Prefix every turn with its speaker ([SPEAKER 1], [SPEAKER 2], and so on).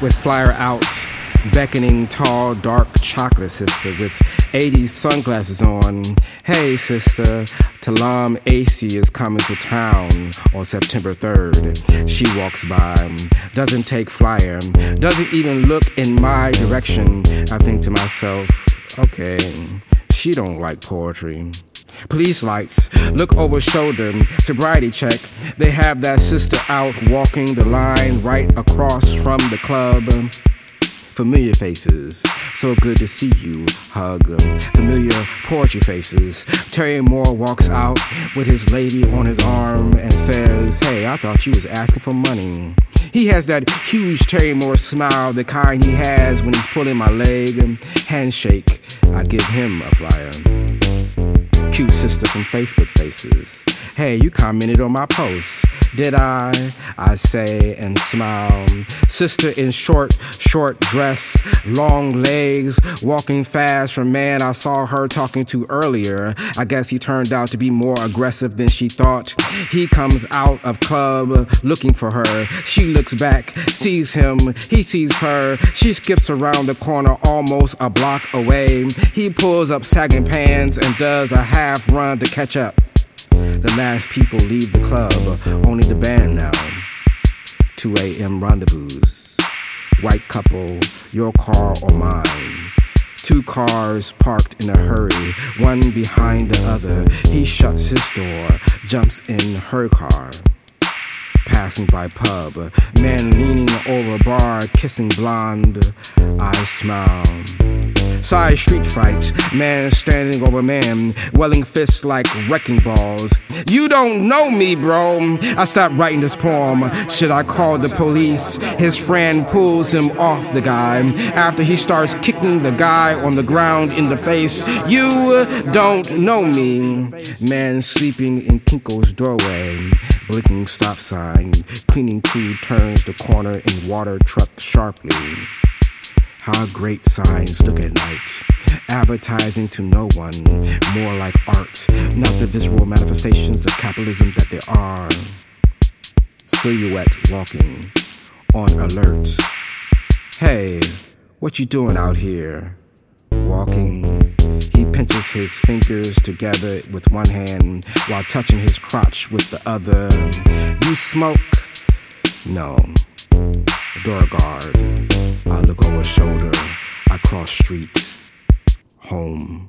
[SPEAKER 1] with flyer out, beckoning tall, dark chocolate sister with 80s sunglasses on. Hey, sister, Taalam Acey is coming to town on September 3rd. She walks by, doesn't take flyer, doesn't even look in my direction. I think to myself, okay, she don't like poetry. Police lights, look over shoulder, sobriety check. They have that sister out walking the line right across from the club. Familiar faces, so good to see you. Hug. Familiar poetry faces. Terry Moore walks out with his lady on his arm and says, Hey, I thought you was asking for money. He has that huge Terry Moore smile, the kind he has when he's pulling my leg. Handshake. I give him a flyer cute sister from Facebook Faces. Hey, you commented on my post. Did I? I say and smile. Sister in short, short dress, long legs, walking fast from man I saw her talking to earlier. I guess he turned out to be more aggressive than she thought. He comes out of club looking for her. She looks back, sees him, he sees her. She skips around the corner almost a block away. He pulls up sagging pants and does a half run to catch up. The last people leave the club, only the band now. 2 a.m. rendezvous. White couple, your car or mine. Two cars parked in a hurry, one behind the other. He shuts his door, jumps in her car passing by pub. Man leaning over bar, kissing blonde. I smile. Side street fight, man standing over man, welling fists like wrecking balls. You don't know me, bro. I stopped writing this poem. Should I call the police? His friend pulls him off the guy after he starts kicking the guy on the ground in the face. You don't know me. Man sleeping in Kinko's doorway, blinking stop sign, cleaning crew turns the corner in water truck sharply. How great signs look at night. Advertising to no one, more like art, not the visceral manifestations of capitalism that they are. Silhouette walking, on alert. Hey, what you doing out here? Walking. He pinches his fingers together with one hand while touching his crotch with the other. You smoke? No. Door guard. I look over shoulder. I cross street. Home.